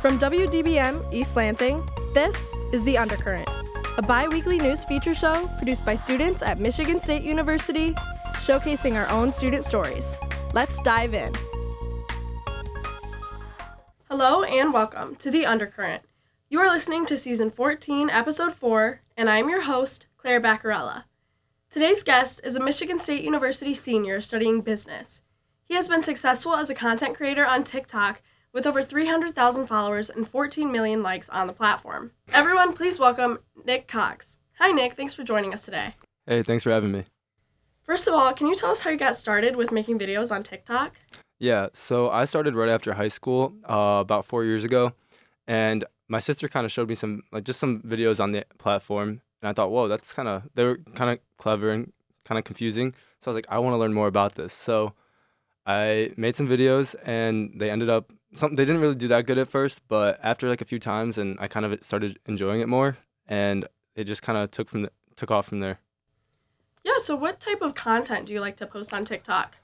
From WDBM East Lansing, this is The Undercurrent, a bi weekly news feature show produced by students at Michigan State University, showcasing our own student stories. Let's dive in. Hello and welcome to The Undercurrent. You are listening to Season 14, Episode 4, and I am your host, Claire Bacarella. Today's guest is a Michigan State University senior studying business. He has been successful as a content creator on TikTok with over 300,000 followers and 14 million likes on the platform. Everyone, please welcome Nick Cox. Hi, Nick. Thanks for joining us today. Hey, thanks for having me. First of all, can you tell us how you got started with making videos on TikTok? Yeah, so I started right after high school, uh, about four years ago, and my sister kind of showed me some, like, just some videos on the platform, and I thought, whoa, that's kind of, they were kind of clever and kind of confusing. So I was like, I want to learn more about this. So I made some videos, and they ended up some they didn't really do that good at first, but after like a few times, and I kind of started enjoying it more, and it just kind of took from the, took off from there. Yeah. So, what type of content do you like to post on TikTok?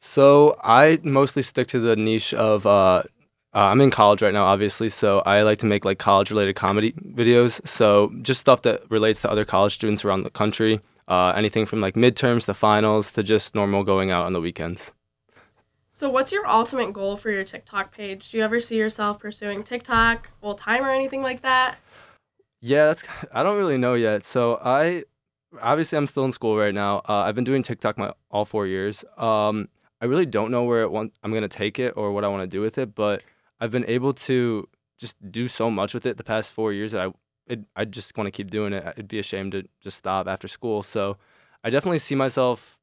So I mostly stick to the niche of. Uh, uh, I'm in college right now, obviously, so I like to make like college-related comedy videos. So just stuff that relates to other college students around the country. Uh, anything from like midterms to finals to just normal going out on the weekends. So, what's your ultimate goal for your TikTok page? Do you ever see yourself pursuing TikTok full time or anything like that? Yeah, that's I don't really know yet. So I obviously I'm still in school right now. Uh, I've been doing TikTok my all four years. Um, I really don't know where want, I'm gonna take it or what I want to do with it, but I've been able to just do so much with it the past four years that I it, I just want to keep doing it. It'd be a shame to just stop after school. So I definitely see myself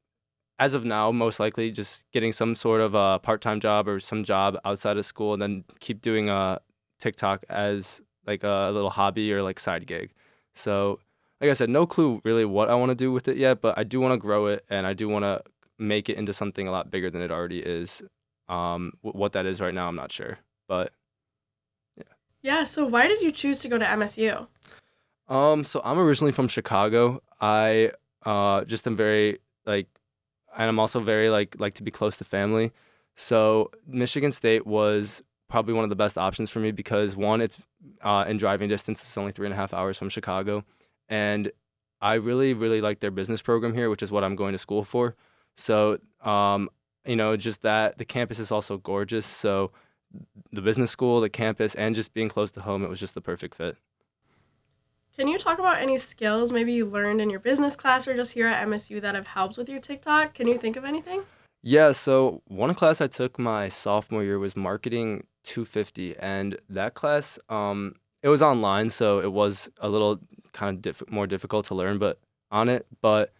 as of now, most likely just getting some sort of a part time job or some job outside of school, and then keep doing a uh, TikTok as like a little hobby or like side gig. So, like I said, no clue really what I want to do with it yet, but I do want to grow it and I do want to make it into something a lot bigger than it already is. Um, what that is right now, I'm not sure, but yeah. Yeah. So, why did you choose to go to MSU? Um, so I'm originally from Chicago. I uh just am very like and I'm also very like like to be close to family. So Michigan State was probably one of the best options for me because one, it's uh, in driving distance. It's only three and a half hours from Chicago, and I really really like their business program here, which is what I'm going to school for. So um, you know, just that the campus is also gorgeous. So the business school, the campus, and just being close to home, it was just the perfect fit. Can you talk about any skills maybe you learned in your business class or just here at MSU that have helped with your TikTok? Can you think of anything? Yeah, so one class I took my sophomore year was marketing 250 and that class um it was online so it was a little kind of diff- more difficult to learn but on it but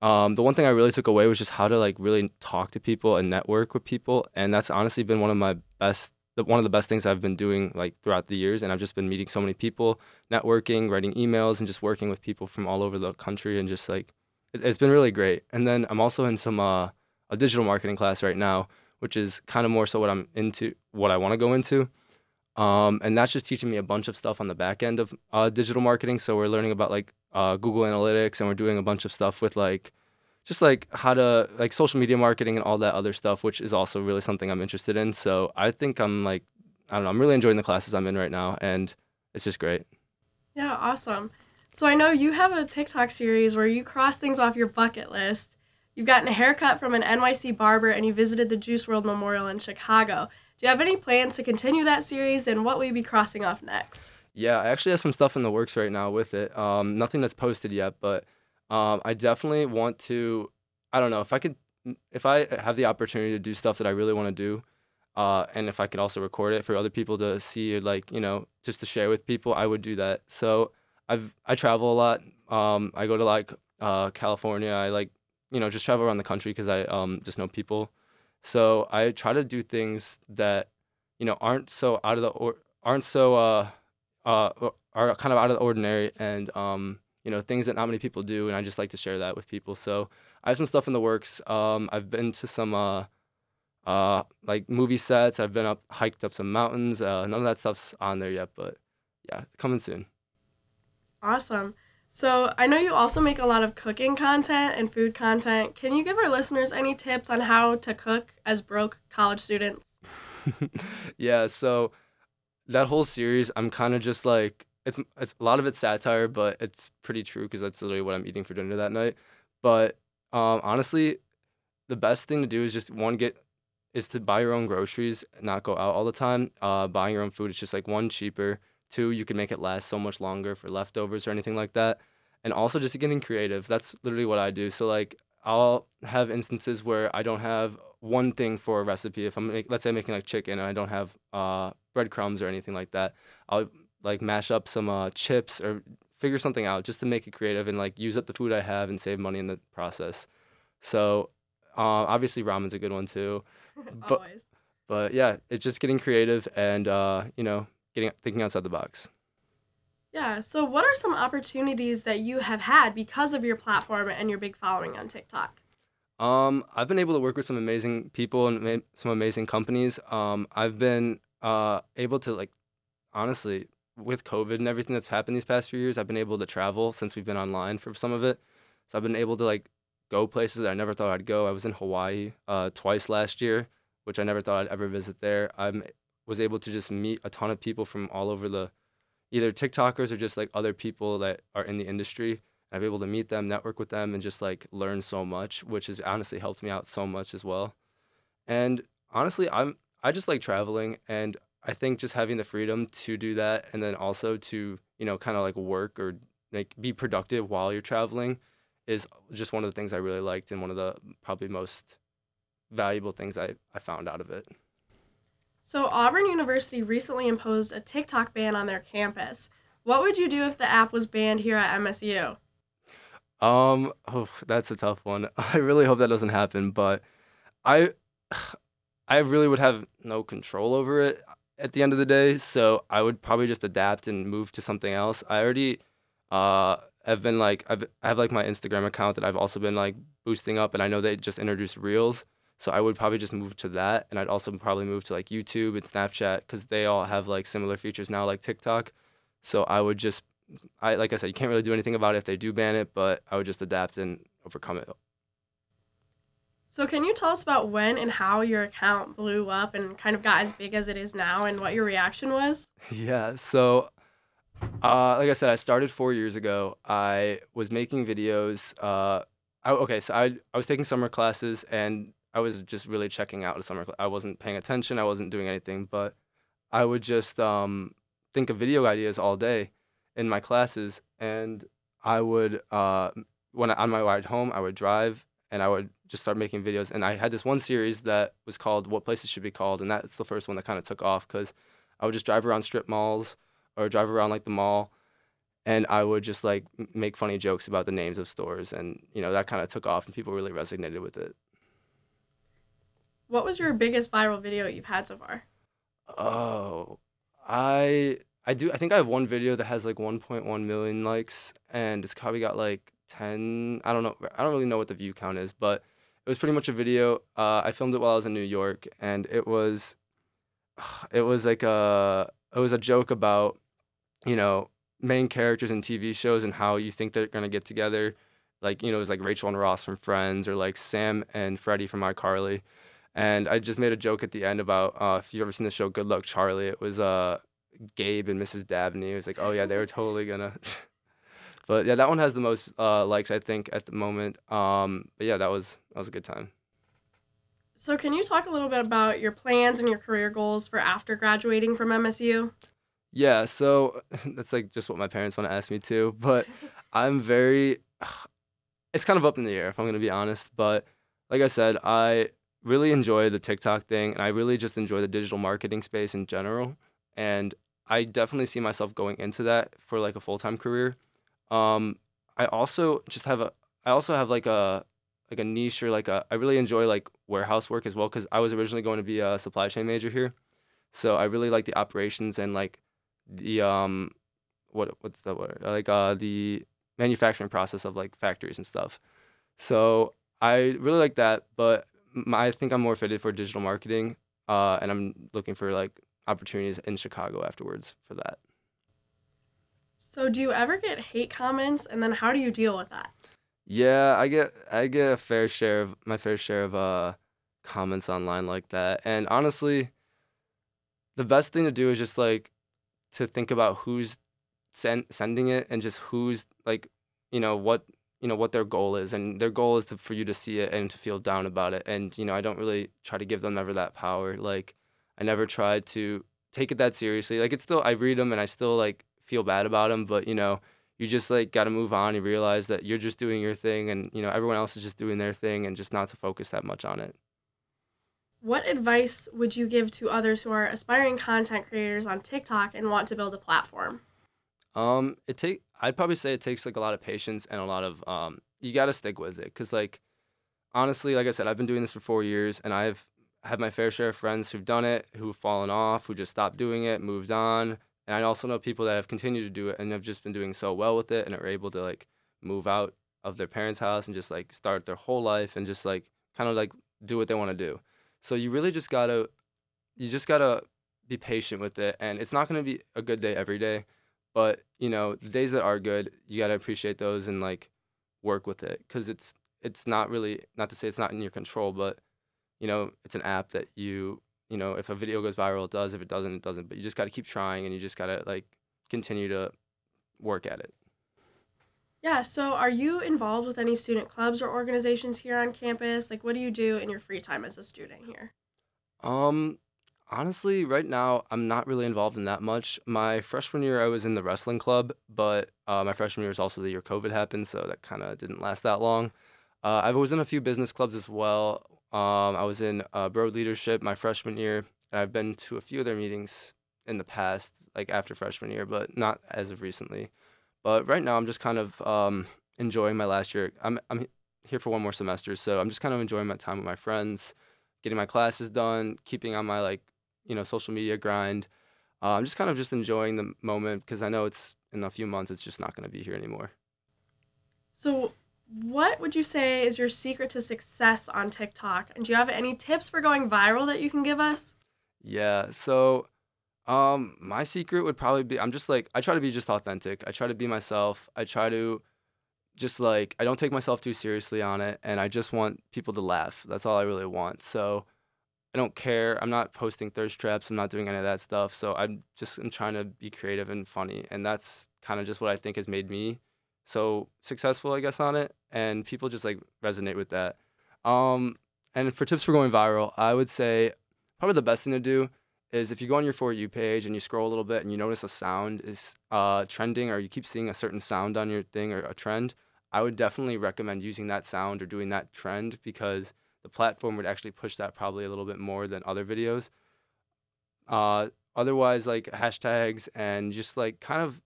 um, the one thing I really took away was just how to like really talk to people and network with people and that's honestly been one of my best the, one of the best things I've been doing like throughout the years, and I've just been meeting so many people, networking, writing emails, and just working with people from all over the country, and just like it, has been really great. And then I'm also in some uh, a digital marketing class right now, which is kind of more so what I'm into, what I want to go into. Um, and that's just teaching me a bunch of stuff on the back end of uh, digital marketing. So we're learning about like uh, Google Analytics, and we're doing a bunch of stuff with like just like how to like social media marketing and all that other stuff, which is also really something I'm interested in. So I think I'm like, I don't know, I'm really enjoying the classes I'm in right now, and it's just great. Yeah, awesome. So I know you have a TikTok series where you cross things off your bucket list. You've gotten a haircut from an NYC barber and you visited the Juice WRLD Memorial in Chicago. Do you have any plans to continue that series and what will you be crossing off next? Yeah, I actually have some stuff in the works right now with it. Um, nothing that's posted yet, but um, I definitely want to. I don't know if I could, if I have the opportunity to do stuff that I really want to do, uh, and if I could also record it for other people to see, or like you know, just to share with people, I would do that. So I've I travel a lot. Um, I go to like uh, California. I like you know just travel around the country because I um, just know people. So I try to do things that you know aren't so out of the or aren't so uh, uh, are kind of out of the ordinary and um, you know things that not many people do and i just like to share that with people. So i have some stuff in the works. Um, i've been to some uh, uh, like movie sets. I've been up hiked up some mountains. Uh, none of that stuff's on there yet but yeah coming soon. Awesome. So i know you also make a lot of cooking content and food content. Can you give our listeners any tips on how to cook as broke college students? Yeah so that whole series, I'm kind of just like it's it's a lot of it's satire, but it's pretty true because that's literally what I'm eating for dinner that night. But um, honestly, the best thing to do is just one get is to buy your own groceries, not go out all the time. Uh, buying your own food is just like one cheaper. Two, you can make it last so much longer for leftovers or anything like that. And also just getting creative. That's literally what I do. So like I'll have instances where I don't have one thing for a recipe. If I'm make, let's say I'm making like chicken and I don't have uh, breadcrumbs or anything like that, I'll like mash up some uh, chips or figure something out just to make it creative and like use up the food I have and save money in the process. So uh, obviously ramen's a good one too. But, Always. But yeah, it's just getting creative and uh, you know getting thinking outside the box. Yeah. So, what are some opportunities that you have had because of your platform and your big following on TikTok? Um, I've been able to work with some amazing people and ma- some amazing companies. Um, I've been uh, able to like, honestly, with COVID and everything that's happened these past few years, I've been able to travel since we've been online for some of it. So I've been able to like go places that I never thought I'd go. I was in Hawaii uh, twice last year, which I never thought I'd ever visit there. I was able to just meet a ton of people from all over the, either TikTokers or just like other people that are in the industry. I've been able to meet them, network with them, and just like learn so much, which has honestly helped me out so much as well. And honestly, I'm I just like traveling, and I think just having the freedom to do that, and then also to you know kind of like work or like be productive while you're traveling, is just one of the things I really liked, and one of the probably most valuable things I, I found out of it. So, Auburn University recently imposed a TikTok ban on their campus. What would you do if the app was banned here at MSU? Um, oh, that's a tough one. I really hope that doesn't happen, but I I really would have no control over it at the end of the day, so I would probably just adapt and move to something else. I already uh have been like I've, I have like my Instagram account that I've also been like boosting up and I know they just introduced Reels, so I would probably just move to that and I'd also probably move to like YouTube and Snapchat cuz they all have like similar features now like TikTok. So I would just I like I said, you can't really do anything about it if they do ban it, but I would just adapt and overcome it. So, can you tell us about when and how your account blew up and kind of got as big as it is now and what your reaction was? Yeah. So, uh, like I said, I started four years ago. I was making videos. Uh, I, okay, so I I was taking summer classes and I was just really checking out a summer. I wasn't paying attention. I wasn't doing anything, but I would just um, think of video ideas all day in my classes, and I would uh, when I, on my ride home, I would drive and I would just start making videos. And I had this one series that was called "What Places Should Be Called," and that's the first one that kind of took off because I would just drive around strip malls or drive around like the mall, and I would just like make funny jokes about the names of stores, and you know that kind of took off, and people really resonated with it. What was your biggest viral video you've had so far? Oh, I I do. I think I have one video that has like 1.1 million likes, and it's probably got like 10. I don't know. I don't really know what the view count is, but it was pretty much a video. Uh, I filmed it while I was in New York, and it was, it was like a, it was a joke about, you know, main characters in TV shows and how you think they're gonna get together. Like you know, it was like Rachel and Ross from Friends, or like Sam and Freddie from iCarly. And I just made a joke at the end about uh, if you've ever seen the show Good Luck Charlie, it was uh, Gabe and Mrs. Dabney. It was like, oh yeah, they were totally gonna. but yeah, that one has the most uh, likes I think at the moment. Um, but yeah, that was that was a good time. So, can you talk a little bit about your plans and your career goals for after graduating from MSU? Yeah, so that's like just what my parents want to ask me to, But I'm very, it's kind of up in the air if I'm gonna be honest. But like I said, I really enjoy the TikTok thing, and I really just enjoy the digital marketing space in general. And I definitely see myself going into that for like a full time career. Um, I also just have a, I also have like a, like a niche or like a, I really enjoy like warehouse work as well because I was originally going to be a supply chain major here, so I really like the operations and like the um, what what's the word like uh the manufacturing process of like factories and stuff. So I really like that, but my, I think I'm more fitted for digital marketing, uh, and I'm looking for like opportunities in Chicago afterwards for that. So, do you ever get hate comments, and then how do you deal with that? Yeah, I get I get a fair share of my fair share of uh comments online like that. And honestly, the best thing to do is just like to think about who's send, sending it and just who's like you know what you know what their goal is and their goal is to, for you to see it and to feel down about it and you know i don't really try to give them ever that power like i never tried to take it that seriously like it's still i read them and i still like feel bad about them but you know you just like got to move on. You realize that you're just doing your thing and you know everyone else is just doing their thing and just not to focus that much on it. What advice would you give to others who are aspiring content creators on tiktok and want to build a platform? Um it take i'd probably say it takes like a lot of patience and a lot of um you got to stick with it. Because like honestly like i said i've been doing this for four years and i've had my fair share of friends who've done it who've fallen off who just stopped doing it moved on and I also know people that have continued to do it and have just been doing so well with it and are able to like move out of their parents' house and just like start their whole life and just like kind of like do what they want to do. So you really just gotta, you just gotta be patient with it. And it's not gonna be a good day every day, but you know the days that are good, you gotta appreciate those and like work with it because it's it's not really not to say it's not in your control, but you know it's an app that you you know, if a video goes viral, it does. If it doesn't, it doesn't. But you just got to keep trying, and you just got to like continue to work at it. Yeah. So, are you involved with any student clubs or organizations here on campus? Like, what do you do in your free time as a student here? Um, honestly, right now I'm not really involved in that much. My freshman year, I was in the wrestling club, but uh, my freshman year was also the year COVID happened, so that kind of didn't last that long. Uh, I was in a few business clubs as well. Um, I was in uh, Broad Leadership my freshman year, and I've been to a few of their meetings in the past, like after freshman year, but not as of recently. But right now, I'm just kind of um, enjoying my last year. I'm I'm here for one more semester, so I'm just kind of enjoying my time with my friends, getting my classes done, keeping on my like you know social media grind. Uh, I'm just kind of just enjoying the moment because I know it's in a few months it's just not going to be here anymore. So what would you say is your secret to success on TikTok? And do you have any tips for going viral that you can give us? Yeah. So, um, my secret would probably be I'm just like I try to be just authentic. I try to be myself. I try to just like I don't take myself too seriously on it, and I just want people to laugh. That's all I really want. So. I don't care. I'm not posting thirst traps. I'm not doing any of that stuff. So I'm just I'm trying to be creative and funny, and that's kind of just what I think has made me so successful, I guess, on it, and people just like resonate with that. Um, and for tips for going viral, I would say probably the best thing to do is if you go on your for you page and you scroll a little bit and you notice a sound is uh, trending or you keep seeing a certain sound on your thing or a trend, I would definitely recommend using that sound or doing that trend because the platform would actually push that probably a little bit more than other videos. Uh, otherwise, like hashtags and just like kind of,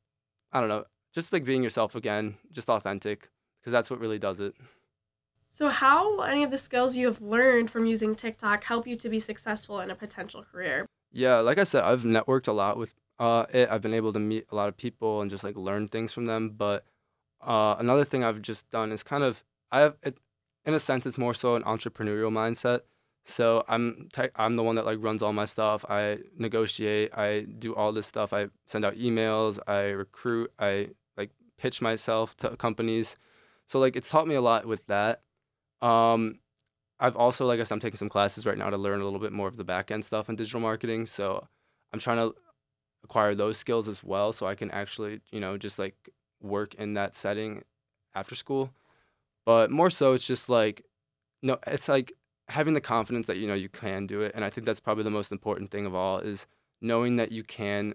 I don't know, just like being yourself again, just authentic, because that's what really does it. So, how any of the skills you have learned from using TikTok help you to be successful in a potential career? Yeah, like I said, I've networked a lot with uh, it. I've been able to meet a lot of people and just like learn things from them. But uh, another thing I've just done is kind of I have it, in a sense, it's more so an entrepreneurial mindset. So I'm I'm the one that like runs all my stuff. I negotiate. I do all this stuff. I send out emails. I recruit. I pitch myself to companies. So like it's taught me a lot with that. Um, I've also like I said, I'm taking some classes right now to learn a little bit more of the back end stuff in digital marketing. So I'm trying to acquire those skills as well, so I can actually you know just like work in that setting after school. But more so, it's just like no, it's like having the confidence that you know you can do it, and I think that's probably the most important thing of all is knowing that you can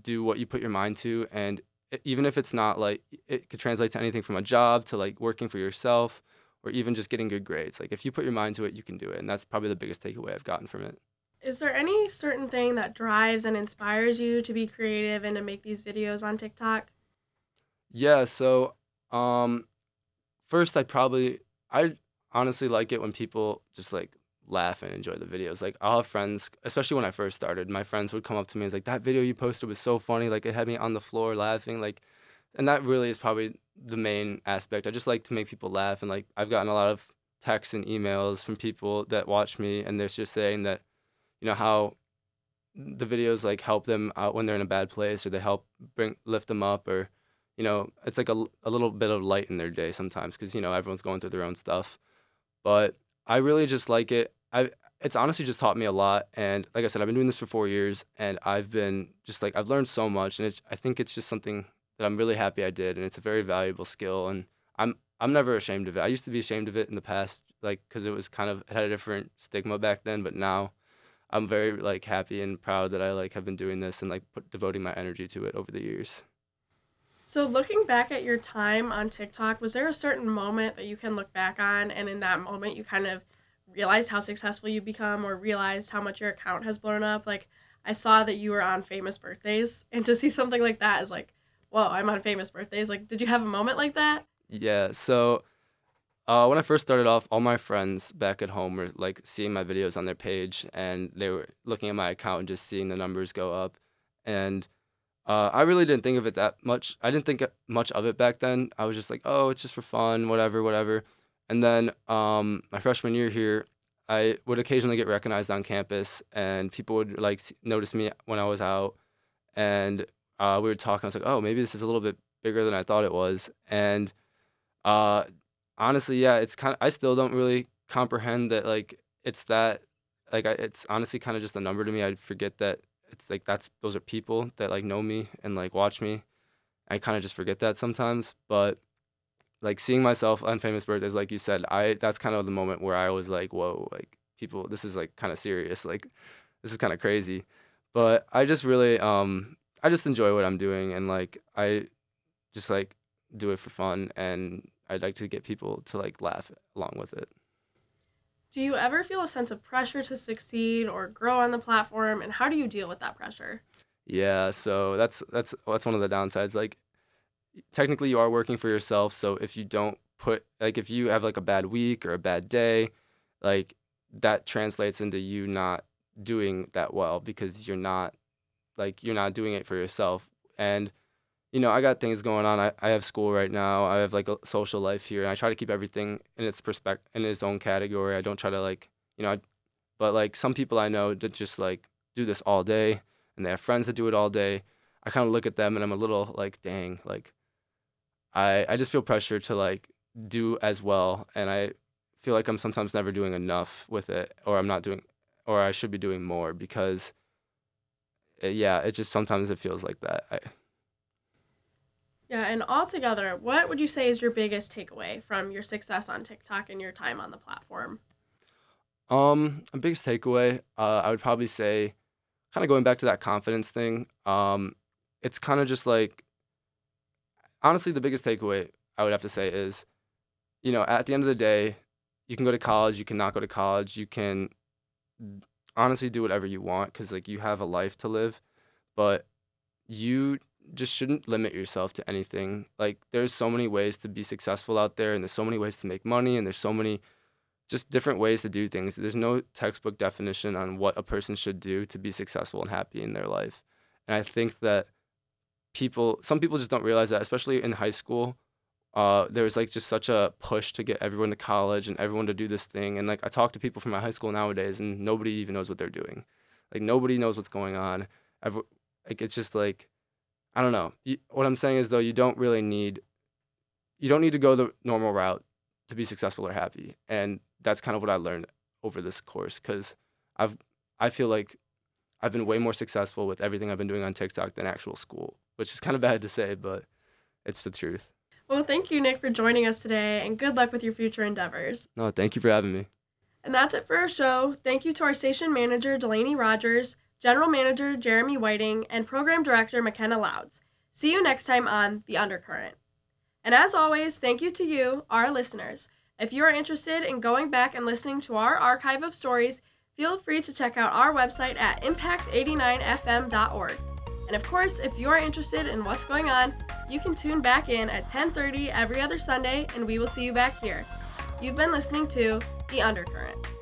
do what you put your mind to and even if it's not like it could translate to anything from a job to like working for yourself or even just getting good grades. Like if you put your mind to it, you can do it. And that's probably the biggest takeaway I've gotten from it. Is there any certain thing that drives and inspires you to be creative and to make these videos on TikTok? Yeah, so um first I probably I honestly like it when people just like laugh and enjoy the videos. Like I'll have friends, especially when I first started, my friends would come up to me and like, that video you posted was so funny. Like it had me on the floor laughing. Like, and that really is probably the main aspect. I just like to make people laugh. And like, I've gotten a lot of texts and emails from people that watch me and they're just saying that, you know, how the videos like help them out when they're in a bad place or they help bring, lift them up or, you know, it's like a, a little bit of light in their day sometimes because, you know, everyone's going through their own stuff. But I really just like it. I it's honestly just taught me a lot. And like I said, I've been doing this for four years, and I've been just like I've learned so much, and I think it's just something that I'm really happy I did, and it's a very valuable skill, and I'm I'm never ashamed of it. I used to be ashamed of it in the past, like because it was kind of it had a different stigma back then, but now I'm very like happy and proud that I like have been doing this and like put, devoting my energy to it over the years. So, looking back at your time on TikTok, was there a certain moment that you can look back on, and in that moment, you kind of realized how successful you become, or realized how much your account has blown up? Like, I saw that you were on famous birthdays, and to see something like that is like, whoa, I'm on famous birthdays. Like, did you have a moment like that? Yeah. So, uh, when I first started off, all my friends back at home were like seeing my videos on their page, and they were looking at my account and just seeing the numbers go up, and uh, I really didn't think of it that much. I didn't think much of it back then. I was just like, oh, it's just for fun, whatever, whatever. And then um, my freshman year here, I would occasionally get recognized on campus, and people would like notice me when I was out, and uh, we were talking. I was like, oh, maybe this is a little bit bigger than I thought it was. And uh, honestly, yeah, it's kind. of I still don't really comprehend that like it's that like I, it's honestly kind of just a number to me. I forget that it's like that's those are people that like know me and like watch me. I kind of just forget that sometimes, but like seeing myself on famous birthdays, like you said, I that's kind of the moment where I was like, whoa, like people, this is like kind of serious, like this is kind of crazy. But I just really, um, I just enjoy what I'm doing, and like I just like do it for fun, and I'd like to get people to like laugh along with it. Do you ever feel a sense of pressure to succeed or grow on the platform and how do you deal with that pressure? Yeah, so that's that's that's one of the downsides. Like technically you are working for yourself, so if you don't put like if you have like a bad week or a bad day, like that translates into you not doing that well because you're not like you're not doing it for yourself. And you know, I got things going on. I, I have school right now. I have like a social life here, and I try to keep everything in its perspective, in its own category. I don't try to like, you know, I, but like some people I know that just like do this all day, and they have friends that do it all day. I kind of look at them and I'm a little like, dang, like, I I just feel pressure to like do as well, and I feel like I'm sometimes never doing enough with it, or I'm not doing, or I should be doing more because, it, yeah, it just sometimes it feels like that. I, yeah, and altogether, what would you say is your biggest takeaway from your success on TikTok and your time on the platform? Um, a biggest takeaway, uh, I would probably say, kind of going back to that confidence thing. Um, it's kind of just like, honestly, the biggest takeaway I would have to say is, you know, at the end of the day, you can go to college, you can not go to college, you can honestly do whatever you want because like you have a life to live, but you just shouldn't limit yourself to anything. Like there's so many ways to be successful out there and there's so many ways to make money and there's so many just different ways to do things. There's no textbook definition on what a person should do to be successful and happy in their life. And I think that people some people just don't realize that, especially in high school. Uh, there's like just such a push to get everyone to college and everyone to do this thing. And like I talk to people from my high school nowadays, and nobody even knows what they're doing. Like nobody knows what's going on. I've, like it's just like I don't know. You, what I'm saying is though, you don't really need, you don't need to go the normal route to be successful or happy, and that's kind of what I learned over this course because I've I feel like I've been way more successful with everything I've been doing on TikTok than actual school, which is kind of bad to say, but it's the truth. Well, thank you, Nick, for joining us today, and good luck with your future endeavors. No, thank you for having me. And that's it for our show. Thank you to our station manager, Delaney Rogers, General Manager Jeremy Whiting, and Program Director McKenna Louds. See you next time on The Undercurrent. And as always, thank you to you, our listeners. If you are interested in going back and listening to our archive of stories, feel free to check out our website at impact89fm.org. And of course, if you are interested in what's going on, you can tune back in at 10:30 every other Sunday and we will see you back here. You've been listening to The Undercurrent.